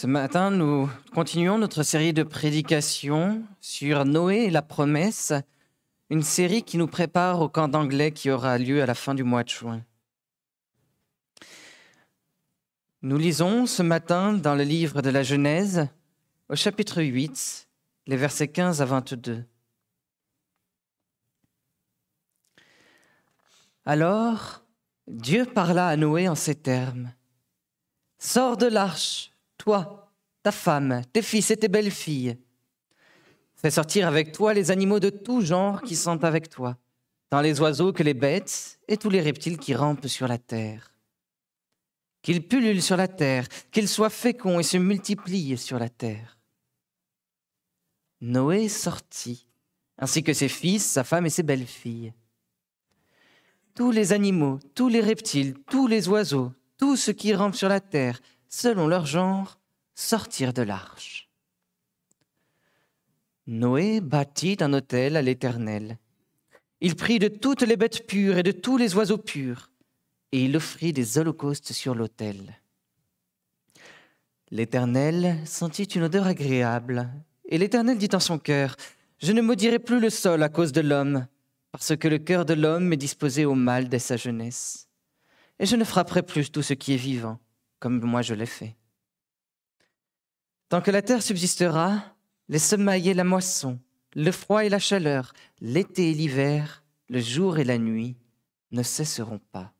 Ce matin, nous continuons notre série de prédications sur Noé et la promesse, une série qui nous prépare au camp d'anglais qui aura lieu à la fin du mois de juin. Nous lisons ce matin dans le livre de la Genèse, au chapitre 8, les versets 15 à 22. Alors, Dieu parla à Noé en ces termes. Sors de l'arche, toi, ta femme, tes fils et tes belles-filles. Fais sortir avec toi les animaux de tout genre qui sont avec toi, tant les oiseaux que les bêtes et tous les reptiles qui rampent sur la terre. Qu'ils pullulent sur la terre, qu'ils soient féconds et se multiplient sur la terre. Noé sortit, ainsi que ses fils, sa femme et ses belles-filles. Tous les animaux, tous les reptiles, tous les oiseaux, tout ce qui rampe sur la terre, selon leur genre, sortirent de l'arche. Noé bâtit un autel à l'Éternel. Il prit de toutes les bêtes pures et de tous les oiseaux purs, et il offrit des holocaustes sur l'autel. L'Éternel sentit une odeur agréable, et l'Éternel dit en son cœur, Je ne maudirai plus le sol à cause de l'homme, parce que le cœur de l'homme est disposé au mal dès sa jeunesse et je ne frapperai plus tout ce qui est vivant, comme moi je l'ai fait. Tant que la terre subsistera, les semailles et la moisson, le froid et la chaleur, l'été et l'hiver, le jour et la nuit ne cesseront pas.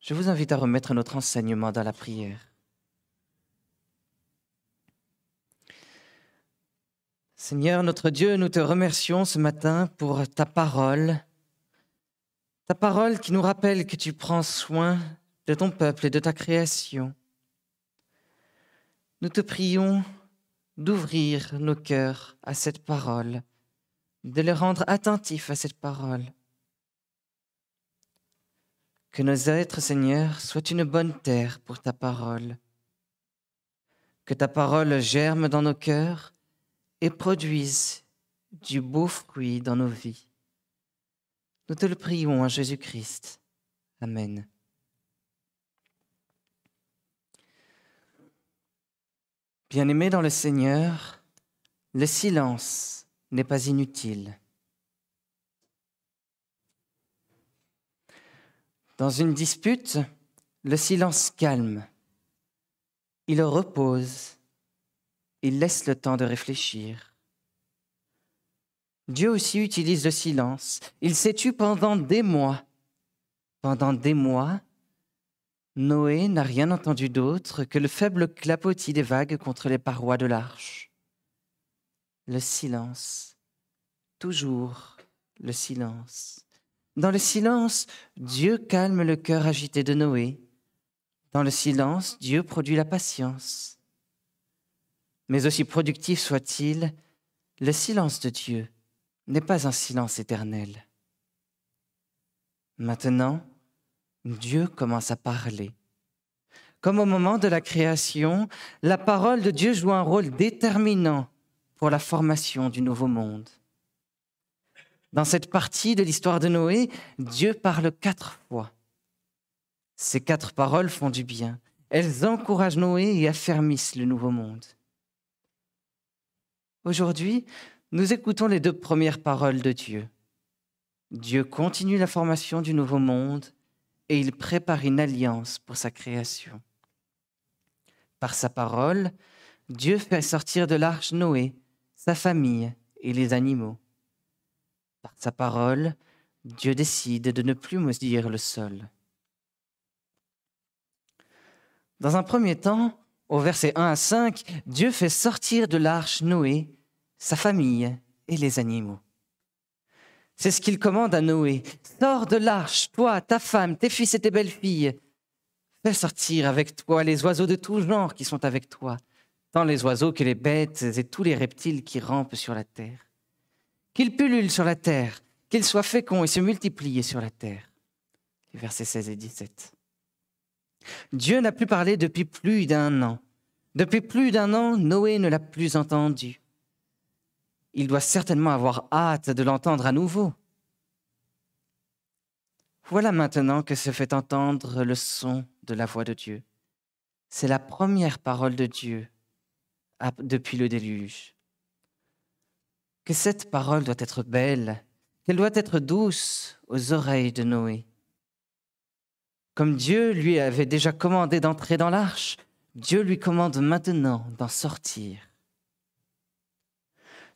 Je vous invite à remettre notre enseignement dans la prière. Seigneur notre Dieu, nous te remercions ce matin pour ta parole ta parole qui nous rappelle que tu prends soin de ton peuple et de ta création. Nous te prions d'ouvrir nos cœurs à cette parole, de les rendre attentifs à cette parole. Que nos êtres, Seigneur, soient une bonne terre pour ta parole. Que ta parole germe dans nos cœurs et produise du beau fruit dans nos vies. Nous te le prions en Jésus-Christ. Amen. Bien-aimé dans le Seigneur, le silence n'est pas inutile. Dans une dispute, le silence calme. Il repose. Il laisse le temps de réfléchir. Dieu aussi utilise le silence. Il s'est tu pendant des mois. Pendant des mois, Noé n'a rien entendu d'autre que le faible clapotis des vagues contre les parois de l'arche. Le silence. Toujours le silence. Dans le silence, Dieu calme le cœur agité de Noé. Dans le silence, Dieu produit la patience. Mais aussi productif soit-il, le silence de Dieu n'est pas un silence éternel. Maintenant, Dieu commence à parler. Comme au moment de la création, la parole de Dieu joue un rôle déterminant pour la formation du nouveau monde. Dans cette partie de l'histoire de Noé, Dieu parle quatre fois. Ces quatre paroles font du bien. Elles encouragent Noé et affermissent le nouveau monde. Aujourd'hui, nous écoutons les deux premières paroles de Dieu. Dieu continue la formation du nouveau monde et il prépare une alliance pour sa création. Par sa parole, Dieu fait sortir de l'arche Noé, sa famille et les animaux. Par sa parole, Dieu décide de ne plus maudire le sol. Dans un premier temps, au verset 1 à 5, Dieu fait sortir de l'arche Noé, sa famille et les animaux. C'est ce qu'il commande à Noé. Sors de l'arche, toi, ta femme, tes fils et tes belles-filles. Fais sortir avec toi les oiseaux de tout genre qui sont avec toi, tant les oiseaux que les bêtes et tous les reptiles qui rampent sur la terre. Qu'ils pullulent sur la terre, qu'ils soient féconds et se multiplient sur la terre. Versets 16 et 17. Dieu n'a plus parlé depuis plus d'un an. Depuis plus d'un an, Noé ne l'a plus entendu il doit certainement avoir hâte de l'entendre à nouveau. Voilà maintenant que se fait entendre le son de la voix de Dieu. C'est la première parole de Dieu depuis le déluge. Que cette parole doit être belle, qu'elle doit être douce aux oreilles de Noé. Comme Dieu lui avait déjà commandé d'entrer dans l'arche, Dieu lui commande maintenant d'en sortir.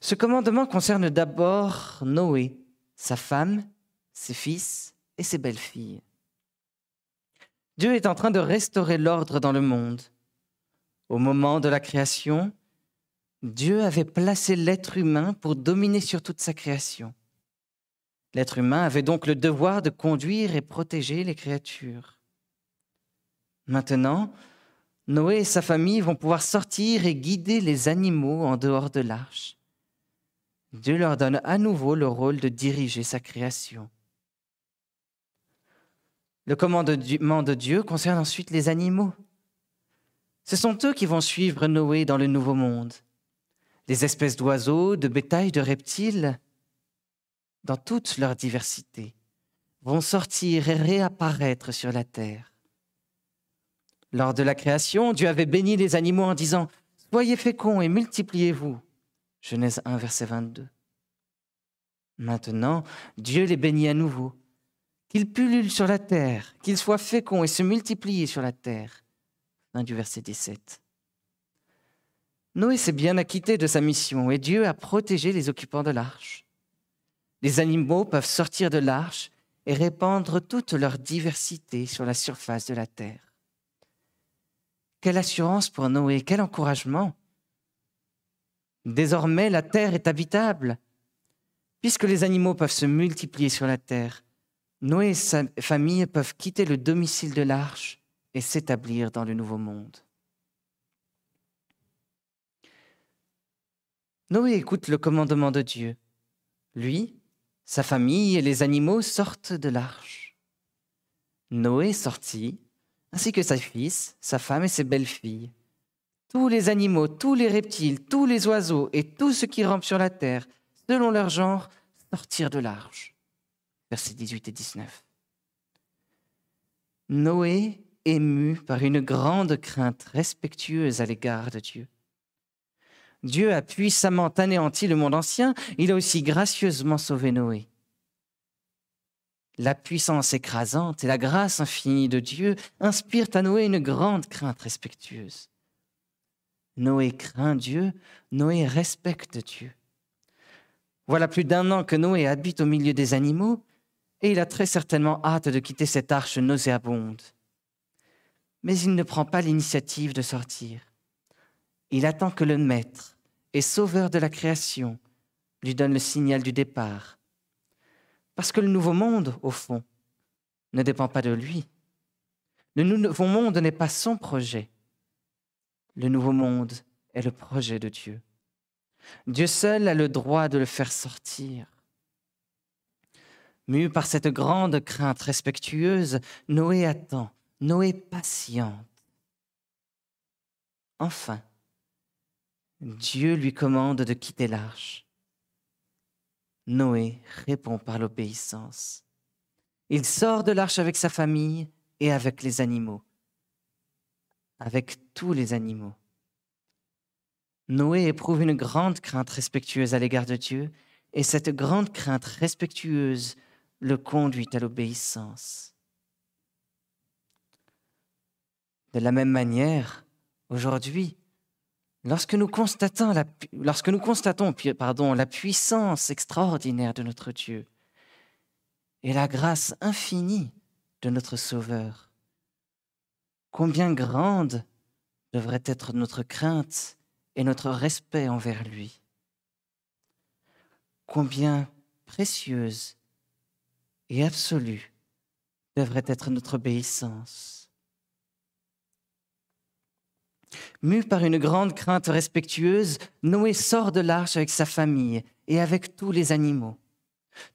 Ce commandement concerne d'abord Noé, sa femme, ses fils et ses belles-filles. Dieu est en train de restaurer l'ordre dans le monde. Au moment de la création, Dieu avait placé l'être humain pour dominer sur toute sa création. L'être humain avait donc le devoir de conduire et protéger les créatures. Maintenant, Noé et sa famille vont pouvoir sortir et guider les animaux en dehors de l'arche. Dieu leur donne à nouveau le rôle de diriger sa création. Le commandement de Dieu concerne ensuite les animaux. Ce sont eux qui vont suivre Noé dans le nouveau monde. Les espèces d'oiseaux, de bétail, de reptiles, dans toute leur diversité, vont sortir et réapparaître sur la terre. Lors de la création, Dieu avait béni les animaux en disant Soyez féconds et multipliez-vous. Genèse 1, verset 22. Maintenant, Dieu les bénit à nouveau. Qu'ils pullulent sur la terre, qu'ils soient féconds et se multiplient sur la terre. Fin du verset 17. Noé s'est bien acquitté de sa mission et Dieu a protégé les occupants de l'arche. Les animaux peuvent sortir de l'arche et répandre toute leur diversité sur la surface de la terre. Quelle assurance pour Noé, quel encouragement. Désormais, la terre est habitable. Puisque les animaux peuvent se multiplier sur la terre, Noé et sa famille peuvent quitter le domicile de l'arche et s'établir dans le nouveau monde. Noé écoute le commandement de Dieu. Lui, sa famille et les animaux sortent de l'arche. Noé sortit, ainsi que ses fils, sa femme et ses belles-filles. Tous les animaux, tous les reptiles, tous les oiseaux et tout ce qui rampe sur la terre, selon leur genre, sortirent de l'arche. Versets 18 et 19. Noé, ému par une grande crainte respectueuse à l'égard de Dieu, Dieu a puissamment anéanti le monde ancien, il a aussi gracieusement sauvé Noé. La puissance écrasante et la grâce infinie de Dieu inspirent à Noé une grande crainte respectueuse. Noé craint Dieu, Noé respecte Dieu. Voilà plus d'un an que Noé habite au milieu des animaux, et il a très certainement hâte de quitter cette arche nauséabonde. Mais il ne prend pas l'initiative de sortir. Il attend que le Maître et Sauveur de la création lui donne le signal du départ. Parce que le nouveau monde, au fond, ne dépend pas de lui. Le nouveau monde n'est pas son projet. Le nouveau monde est le projet de Dieu. Dieu seul a le droit de le faire sortir. Mu par cette grande crainte respectueuse, Noé attend, Noé patiente. Enfin, Dieu lui commande de quitter l'arche. Noé répond par l'obéissance. Il sort de l'arche avec sa famille et avec les animaux, avec tous les animaux. Noé éprouve une grande crainte respectueuse à l'égard de Dieu, et cette grande crainte respectueuse le conduit à l'obéissance. De la même manière, aujourd'hui, Lorsque nous constatons la, la puissance extraordinaire de notre Dieu et la grâce infinie de notre Sauveur, combien grande devrait être notre crainte et notre respect envers lui. Combien précieuse et absolue devrait être notre obéissance. Mu par une grande crainte respectueuse, Noé sort de l'arche avec sa famille et avec tous les animaux.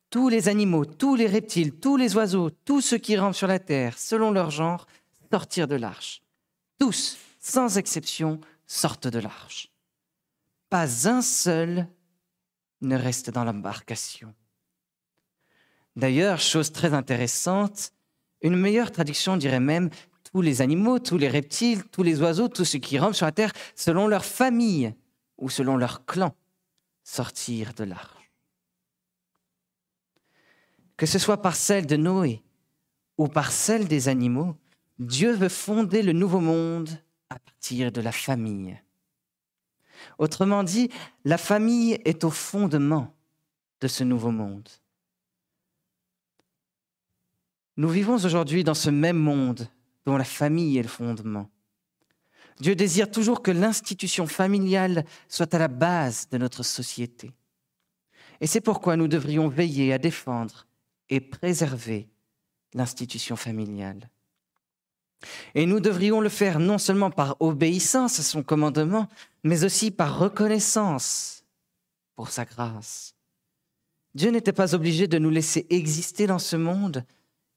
Tous les animaux, tous les reptiles, tous les oiseaux, tous ceux qui rampent sur la terre, selon leur genre, sortirent de l'arche. Tous, sans exception, sortent de l'arche. Pas un seul ne reste dans l'embarcation. D'ailleurs, chose très intéressante, une meilleure traduction dirait même tous les animaux, tous les reptiles, tous les oiseaux, tous ceux qui rampent sur la terre, selon leur famille ou selon leur clan, sortir de l'arche. Que ce soit par celle de Noé ou par celle des animaux, Dieu veut fonder le nouveau monde à partir de la famille. Autrement dit, la famille est au fondement de ce nouveau monde. Nous vivons aujourd'hui dans ce même monde dont la famille est le fondement. Dieu désire toujours que l'institution familiale soit à la base de notre société. Et c'est pourquoi nous devrions veiller à défendre et préserver l'institution familiale. Et nous devrions le faire non seulement par obéissance à son commandement, mais aussi par reconnaissance pour sa grâce. Dieu n'était pas obligé de nous laisser exister dans ce monde,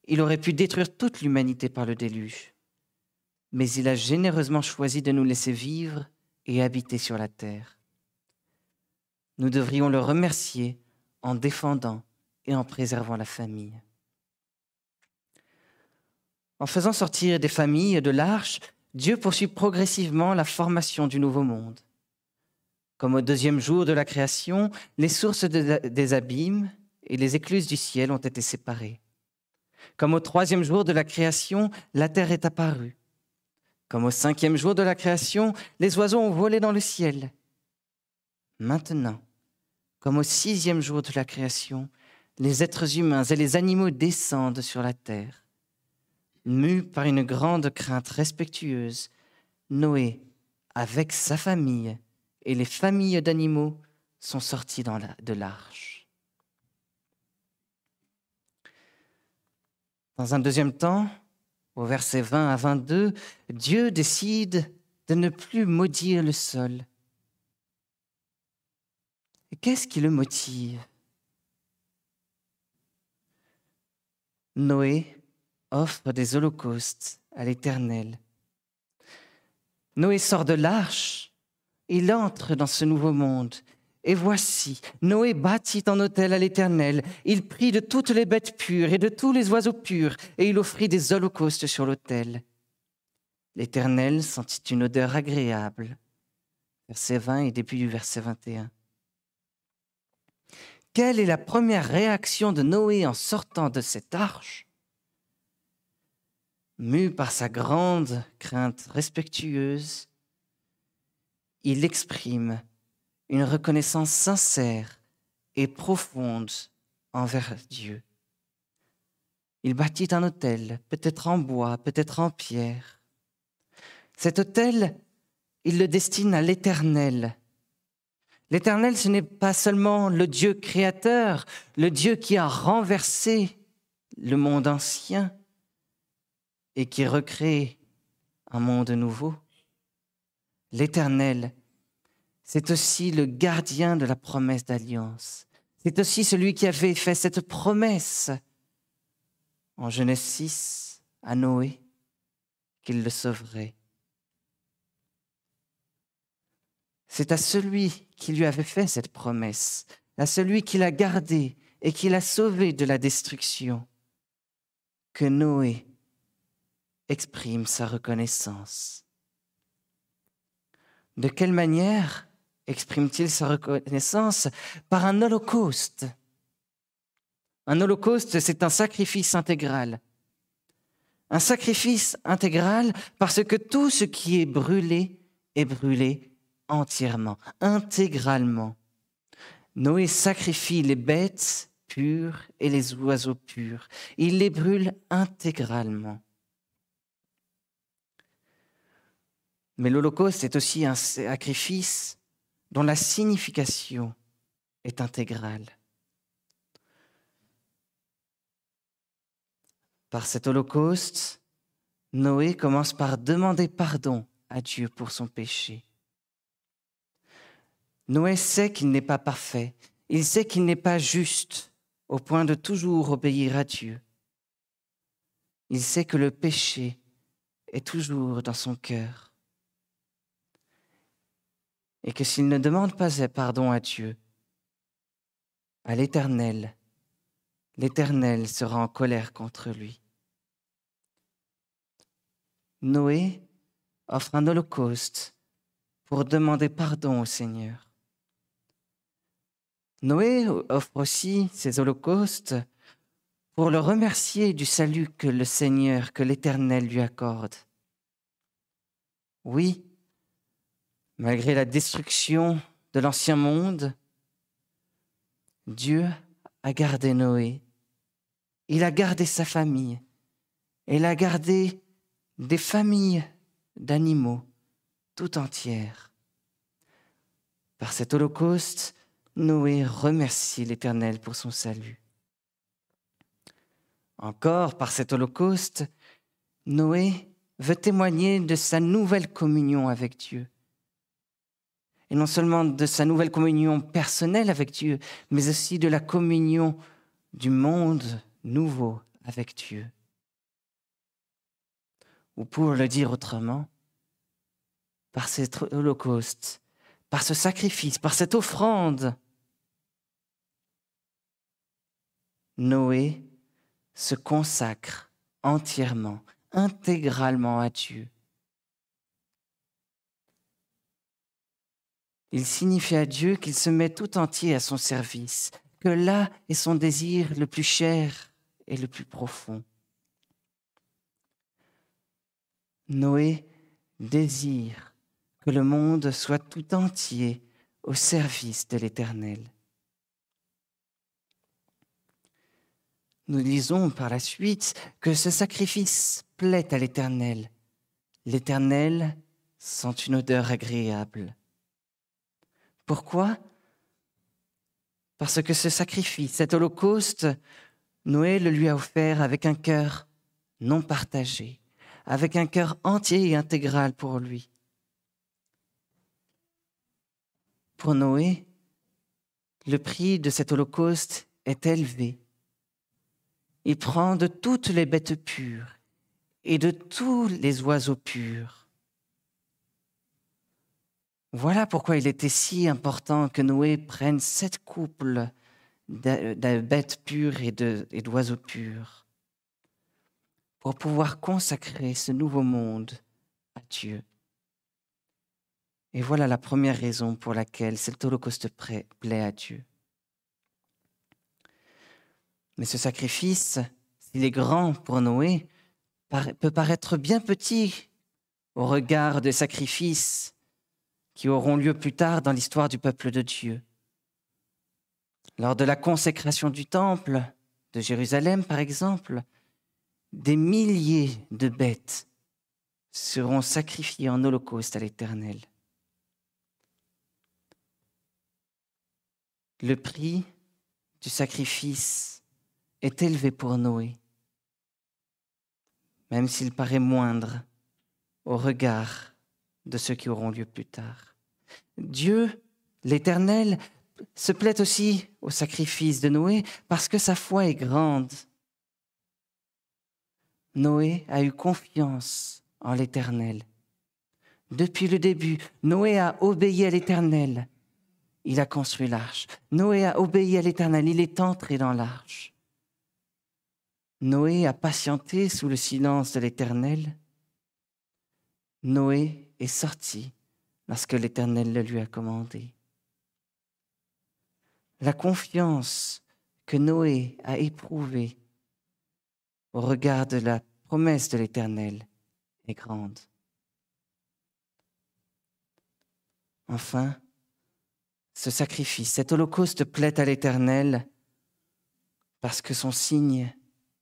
il aurait pu détruire toute l'humanité par le déluge. Mais il a généreusement choisi de nous laisser vivre et habiter sur la terre. Nous devrions le remercier en défendant et en préservant la famille. En faisant sortir des familles de l'arche, Dieu poursuit progressivement la formation du nouveau monde. Comme au deuxième jour de la création, les sources des abîmes et les écluses du ciel ont été séparées. Comme au troisième jour de la création, la terre est apparue. Comme au cinquième jour de la création, les oiseaux ont volé dans le ciel. Maintenant, comme au sixième jour de la création, les êtres humains et les animaux descendent sur la terre. Mu par une grande crainte respectueuse, Noé, avec sa famille et les familles d'animaux, sont sortis de l'arche. Dans un deuxième temps, au verset 20 à 22, Dieu décide de ne plus maudire le sol. Qu'est-ce qui le motive? Noé offre des holocaustes à l'Éternel. Noé sort de l'arche, il entre dans ce nouveau monde. Et voici, Noé bâtit un autel à l'Éternel. Il prit de toutes les bêtes pures et de tous les oiseaux purs, et il offrit des holocaustes sur l'autel. L'Éternel sentit une odeur agréable. Verset 20 et début du verset 21. Quelle est la première réaction de Noé en sortant de cette arche? Mu par sa grande crainte respectueuse, il exprime une reconnaissance sincère et profonde envers Dieu. Il bâtit un autel, peut-être en bois, peut-être en pierre. Cet autel, il le destine à l'Éternel. L'Éternel, ce n'est pas seulement le Dieu créateur, le Dieu qui a renversé le monde ancien, et qui recrée un monde nouveau. L'Éternel, c'est aussi le gardien de la promesse d'alliance. C'est aussi celui qui avait fait cette promesse en Genèse 6 à Noé qu'il le sauverait. C'est à celui qui lui avait fait cette promesse, à celui qui l'a gardé et qui l'a sauvé de la destruction, que Noé exprime sa reconnaissance. De quelle manière exprime-t-il sa reconnaissance? Par un holocauste. Un holocauste, c'est un sacrifice intégral. Un sacrifice intégral parce que tout ce qui est brûlé est brûlé entièrement, intégralement. Noé sacrifie les bêtes pures et les oiseaux purs. Il les brûle intégralement. Mais l'Holocauste est aussi un sacrifice dont la signification est intégrale. Par cet Holocauste, Noé commence par demander pardon à Dieu pour son péché. Noé sait qu'il n'est pas parfait, il sait qu'il n'est pas juste au point de toujours obéir à Dieu. Il sait que le péché est toujours dans son cœur et que s'il ne demande pas pardon à Dieu, à l'Éternel, l'Éternel sera en colère contre lui. Noé offre un holocauste pour demander pardon au Seigneur. Noé offre aussi ses holocaustes pour le remercier du salut que le Seigneur, que l'Éternel lui accorde. Oui, malgré la destruction de l'ancien monde, Dieu a gardé Noé. Il a gardé sa famille. Il a gardé des familles d'animaux tout entières. Par cet holocauste, Noé remercie l'Éternel pour son salut. Encore, par cet holocauste, Noé veut témoigner de sa nouvelle communion avec Dieu. Et non seulement de sa nouvelle communion personnelle avec Dieu, mais aussi de la communion du monde nouveau avec Dieu. Ou pour le dire autrement, par cet holocauste, par ce sacrifice, par cette offrande, Noé se consacre entièrement, intégralement à Dieu. Il signifie à Dieu qu'il se met tout entier à son service, que là est son désir le plus cher et le plus profond. Noé désire que le monde soit tout entier au service de l'Éternel. Nous lisons par la suite que ce sacrifice plaît à l'Éternel. L'Éternel sent une odeur agréable. Pourquoi? Parce que ce sacrifice, cet holocauste, Noé le lui a offert avec un cœur non partagé, avec un cœur entier et intégral pour lui. Pour Noé, le prix de cet holocauste est élevé il prend de toutes les bêtes pures et de tous les oiseaux purs. Voilà pourquoi il était si important que Noé prenne sept couples de, bêtes pures et d'oiseaux purs pour pouvoir consacrer ce nouveau monde à Dieu. Et voilà la première raison pour laquelle cet holocauste plaît à Dieu. Mais ce sacrifice, s'il est grand pour Noé, peut paraître bien petit au regard des sacrifices qui auront lieu plus tard dans l'histoire du peuple de Dieu. Lors de la consécration du temple de Jérusalem, par exemple, des milliers de bêtes seront sacrifiées en holocauste à l'Éternel. Le prix du sacrifice est élevé pour Noé, même s'il paraît moindre au regard de ceux qui auront lieu plus tard. Dieu, l'Éternel, se plaît aussi au sacrifice de Noé parce que sa foi est grande. Noé a eu confiance en l'Éternel. Depuis le début, Noé a obéi à l'Éternel. Il a construit l'arche. Noé a obéi à l'Éternel. Il est entré dans l'arche. Noé a patienté sous le silence de l'Éternel. Noé est sorti lorsque l'Éternel le lui a commandé. La confiance que Noé a éprouvée au regard de la promesse de l'Éternel est grande. Enfin, ce sacrifice, cet holocauste plaît à l'Éternel parce que son signe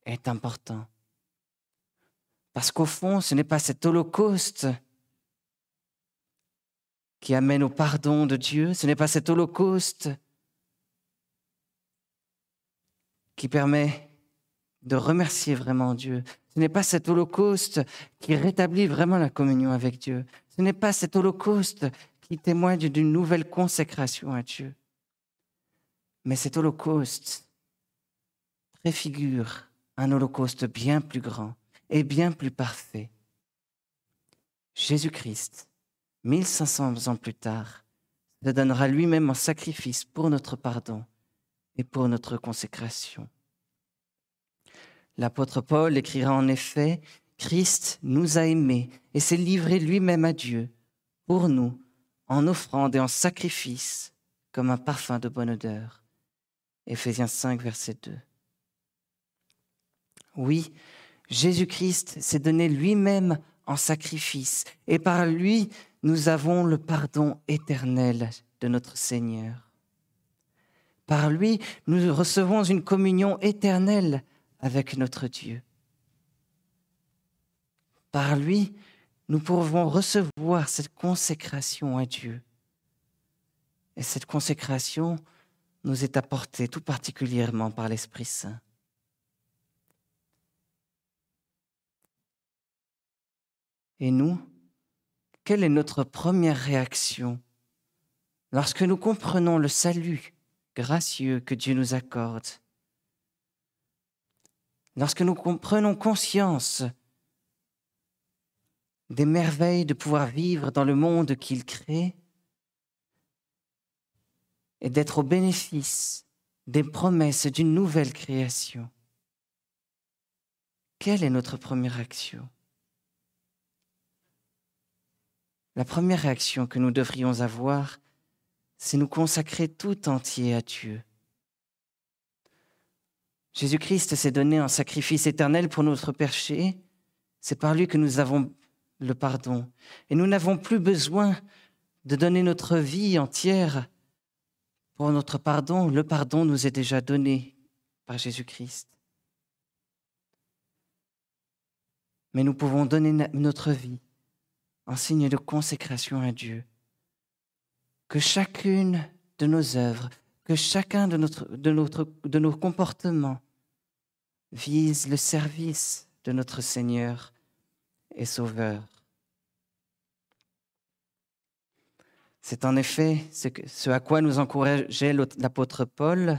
est important. Parce qu'au fond, ce n'est pas cet holocauste qui amène au pardon de Dieu, ce n'est pas cet holocauste qui permet de remercier vraiment Dieu. Ce n'est pas cet holocauste qui rétablit vraiment la communion avec Dieu. Ce n'est pas cet holocauste qui témoigne d'une nouvelle consécration à Dieu. Mais cet holocauste préfigure un holocauste bien plus grand et bien plus parfait. Jésus-Christ, 1500 ans plus tard, se donnera lui-même en sacrifice pour notre pardon et pour notre consécration. L'apôtre Paul écrira en effet, Christ nous a aimés et s'est livré lui-même à Dieu pour nous en offrande et en sacrifice comme un parfum de bonne odeur. Éphésiens 5, verset 2. Oui, Jésus-Christ s'est donné lui-même en sacrifice et par lui nous avons le pardon éternel de notre Seigneur. Par lui, nous recevons une communion éternelle avec notre Dieu. Par lui, nous pouvons recevoir cette consécration à Dieu. Et cette consécration nous est apportée tout particulièrement par l'Esprit Saint. Et nous, quelle est notre première réaction lorsque nous comprenons le salut gracieux que Dieu nous accorde? Lorsque nous prenons conscience des merveilles de pouvoir vivre dans le monde qu'il crée et d'être au bénéfice des promesses d'une nouvelle création. Quelle est notre première action La première réaction que nous devrions avoir, c'est nous consacrer tout entier à Dieu. Jésus-Christ s'est donné un sacrifice éternel pour notre péché. C'est par lui que nous avons le pardon. Et nous n'avons plus besoin de donner notre vie entière pour notre pardon. Le pardon nous est déjà donné par Jésus-Christ. Mais nous pouvons donner notre vie en signe de consécration à Dieu. Que chacune de nos œuvres, que chacun de, notre, de, nos comportements vise le service de notre Seigneur et Sauveur. C'est en effet ce, ce, à quoi nous encourageait l'apôtre Paul.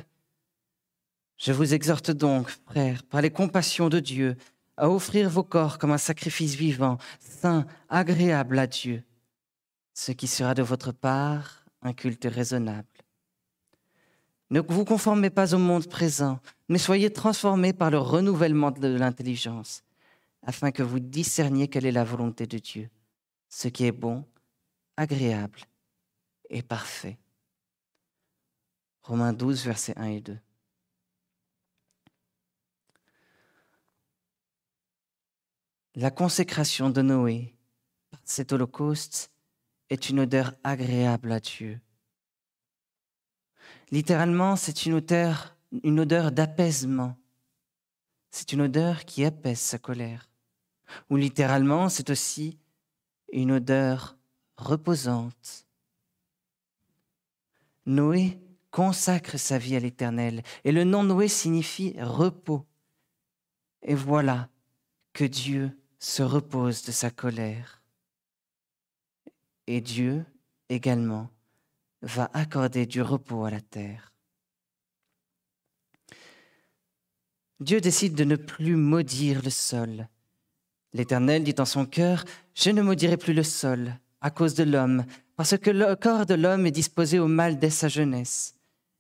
Je vous exhorte donc, frères, par les compassions de Dieu, à offrir vos corps comme un sacrifice vivant, saint, agréable à Dieu, ce qui sera de votre part un culte raisonnable. Ne vous conformez pas au monde présent, mais soyez transformés par le renouvellement de l'intelligence, afin que vous discerniez quelle est la volonté de Dieu, ce qui est bon, agréable et parfait. Romains 12, versets 1 et 2. La consécration de Noé par cet holocauste est une odeur agréable à Dieu. Littéralement, c'est une odeur, une odeur d'apaisement. C'est une odeur qui apaise sa colère. Ou littéralement, c'est aussi une odeur reposante. Noé consacre sa vie à l'Éternel et le nom Noé signifie repos. Et voilà que Dieu se repose de sa colère. Et Dieu également va accorder du repos à la terre. Dieu décide de ne plus maudire le sol. L'Éternel dit en son cœur, Je ne maudirai plus le sol à cause de l'homme, parce que le corps de l'homme est disposé au mal dès sa jeunesse,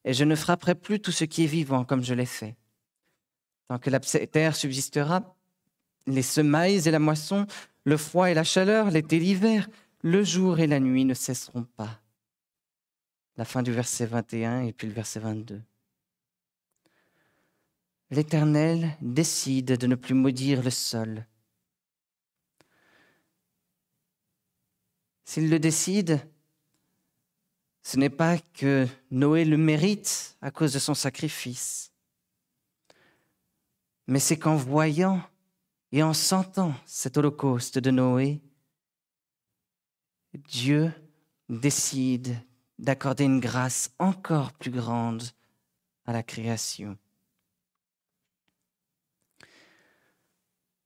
et je ne frapperai plus tout ce qui est vivant comme je l'ai fait. Tant que la terre subsistera, les semailles et la moisson, le froid et la chaleur, l'été et l'hiver, le jour et la nuit ne cesseront pas. La fin du verset 21 et puis le verset 22. L'Éternel décide de ne plus maudire le sol. S'il le décide, ce n'est pas que Noé le mérite à cause de son sacrifice, mais c'est qu'en voyant et en sentant cet holocauste de Noé, Dieu décide d'accorder une grâce encore plus grande à la création.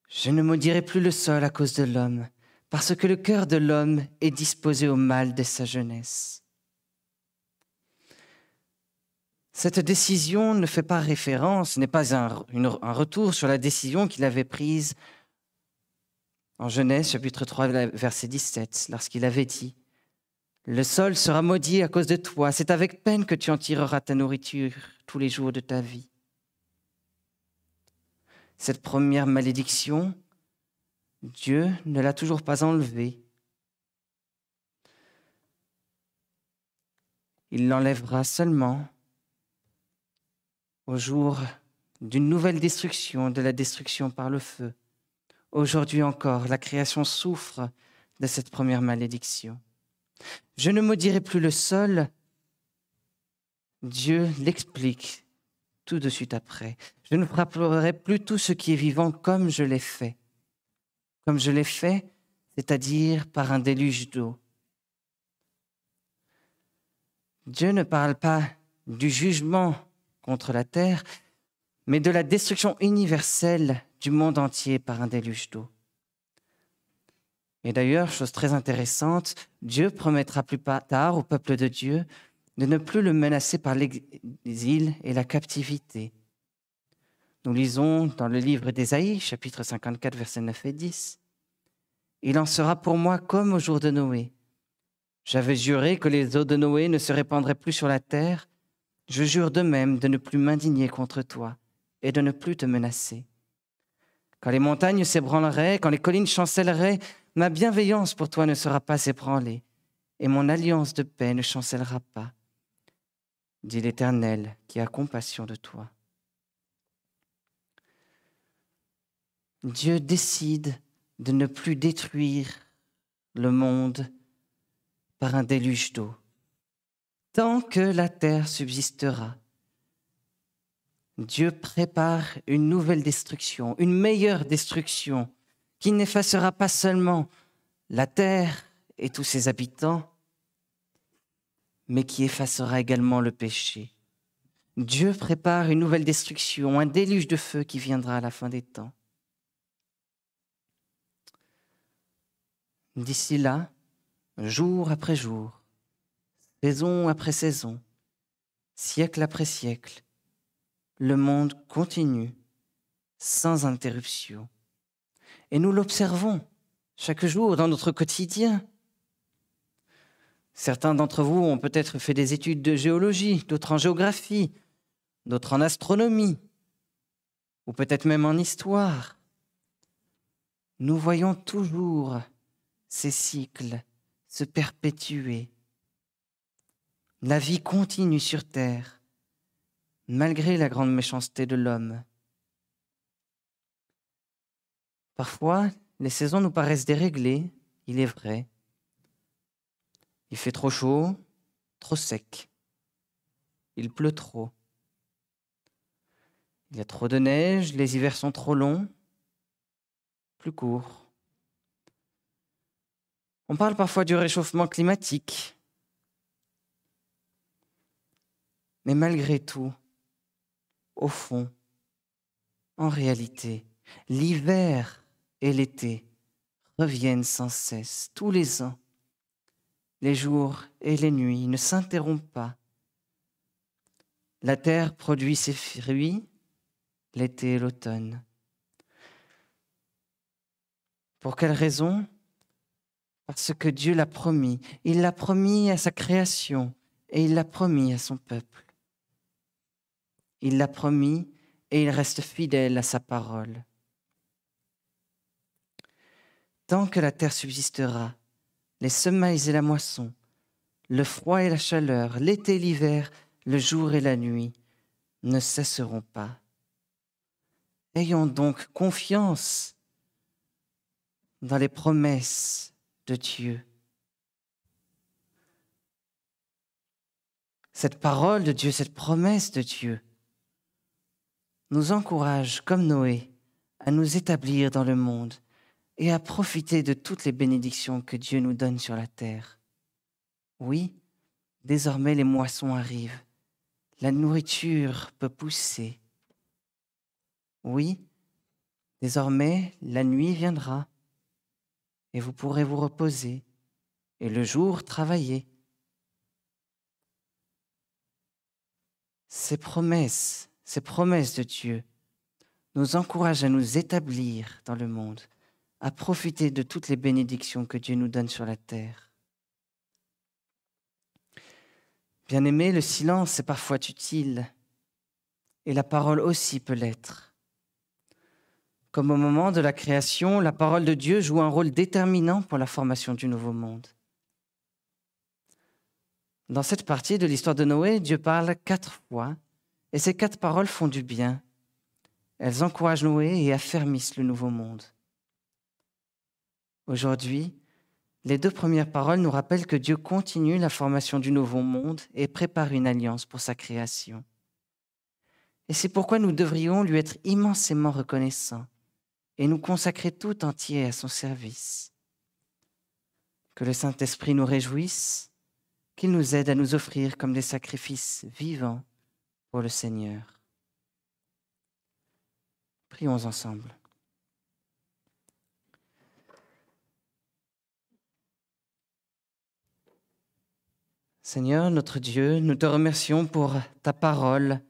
Je ne maudirai plus le sol à cause de l'homme, parce que le cœur de l'homme est disposé au mal dès sa jeunesse. Cette décision ne fait pas référence, n'est pas un, retour sur la décision qu'il avait prise en Genèse chapitre 3 verset 17, lorsqu'il avait dit, Le sol sera maudit à cause de toi, c'est avec peine que tu en tireras ta nourriture tous les jours de ta vie. Cette première malédiction Dieu ne l'a toujours pas enlevé. Il l'enlèvera seulement au jour d'une nouvelle destruction, de la destruction par le feu. Aujourd'hui encore, la création souffre de cette première malédiction. Je ne maudirai plus le sol. Dieu l'explique tout de suite après. Je ne frapperai plus tout ce qui est vivant comme je l'ai fait. Comme je l'ai fait, c'est-à-dire par un déluge d'eau. Dieu ne parle pas du jugement contre la terre, mais de la destruction universelle du monde entier par un déluge d'eau. Et d'ailleurs, chose très intéressante, Dieu promettra plus tard au peuple de Dieu de ne plus le menacer par l'exil et la captivité. Nous lisons dans le livre d'Ésaïe, chapitre 54, versets 9 et 10. Il en sera pour moi comme au jour de Noé. J'avais juré que les eaux de Noé ne se répandraient plus sur la terre. Je jure de même de ne plus m'indigner contre toi et de ne plus te menacer. Quand les montagnes s'ébranleraient, quand les collines chancelleraient, ma bienveillance pour toi ne sera pas ébranlée, et mon alliance de paix ne chancellera pas, dit l'Éternel qui a compassion de toi. Dieu décide de ne plus détruire le monde par un déluge d'eau, tant que la terre subsistera. Dieu prépare une nouvelle destruction, une meilleure destruction, qui n'effacera pas seulement la terre et tous ses habitants, mais qui effacera également le péché. Dieu prépare une nouvelle destruction, un déluge de feu qui viendra à la fin des temps. D'ici là, jour après jour, saison après saison, siècle après siècle, le monde continue sans interruption. Et nous l'observons chaque jour dans notre quotidien. Certains d'entre vous ont peut-être fait des études de géologie, d'autres en géographie, d'autres en astronomie, ou peut-être même en histoire. Nous voyons toujours ces cycles se perpétuer. La vie continue sur Terre malgré la grande méchanceté de l'homme. Parfois, les saisons nous paraissent déréglées, il est vrai. Il fait trop chaud, trop sec. Il pleut trop. Il y a trop de neige, les hivers sont trop longs, plus courts. On parle parfois du réchauffement climatique. Mais malgré tout, au fond, en réalité, l'hiver et l'été reviennent sans cesse, tous les ans. Les jours et les nuits ne s'interrompent pas. La terre produit ses fruits, l'été et l'automne. Pour quelle raison? Parce que Dieu l'a promis. Il l'a promis à sa création et il l'a promis à son peuple. Il l'a promis et il reste fidèle à sa parole. Tant que la terre subsistera, les semailles et la moisson, le froid et la chaleur, l'été et l'hiver, le jour et la nuit ne cesseront pas. Ayons donc confiance dans les promesses de Dieu. Cette parole de Dieu, cette promesse de Dieu, nous encourage, comme Noé, à nous établir dans le monde et à profiter de toutes les bénédictions que Dieu nous donne sur la terre. Oui, désormais les moissons arrivent, la nourriture peut pousser. Oui, désormais la nuit viendra et vous pourrez vous reposer et le jour travailler. Ces promesses ces promesses de Dieu nous encouragent à nous établir dans le monde, à profiter de toutes les bénédictions que Dieu nous donne sur la terre. Bien aimé, le silence est parfois utile, et la parole aussi peut l'être. Comme au moment de la création, la parole de Dieu joue un rôle déterminant pour la formation du nouveau monde. Dans cette partie de l'histoire de Noé, Dieu parle quatre fois, et ces quatre paroles font du bien. Elles encouragent Noé et affermissent le nouveau monde. Aujourd'hui, les deux premières paroles nous rappellent que Dieu continue la formation du nouveau monde et prépare une alliance pour sa création. Et c'est pourquoi nous devrions lui être immensément reconnaissants et nous consacrer tout entier à son service. Que le Saint-Esprit nous réjouisse, qu'il nous aide à nous offrir comme des sacrifices vivants pour le Seigneur. Prions ensemble. Seigneur notre Dieu, nous te remercions pour ta parole,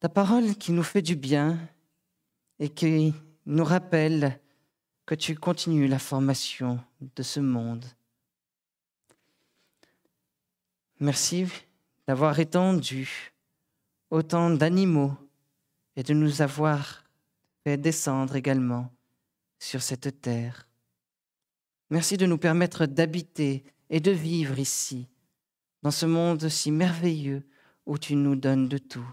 ta parole qui nous fait du bien et qui nous rappelle que tu continues la formation de ce monde. Merci d'avoir étendu autant d'animaux et de nous avoir fait descendre également sur cette terre. Merci de nous permettre d'habiter et de vivre ici, dans ce monde si merveilleux où tu nous donnes de tout.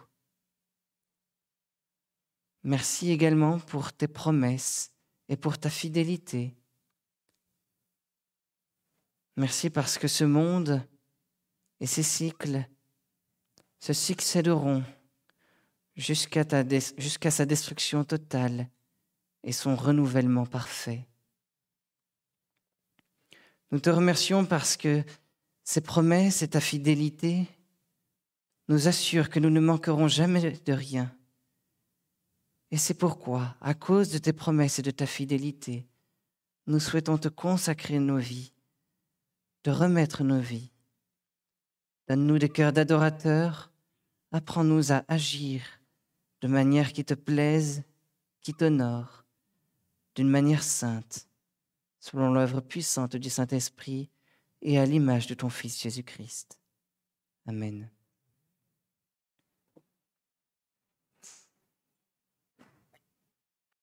Merci également pour tes promesses et pour ta fidélité. Merci parce que ce monde et ses cycles se succéderont jusqu'à sa destruction totale et son renouvellement parfait. Nous te remercions parce que ces promesses et ta fidélité nous assurent que nous ne manquerons jamais de rien et c'est pourquoi, à cause de tes promesses et de ta fidélité, nous souhaitons te consacrer nos vies, te remettre nos vies. Donne-nous des cœurs d'adorateurs, apprends-nous à agir de manière qui te plaise, qui t'honore, d'une manière sainte, selon l'œuvre puissante du Saint-Esprit et à l'image de ton Fils Jésus-Christ. Amen.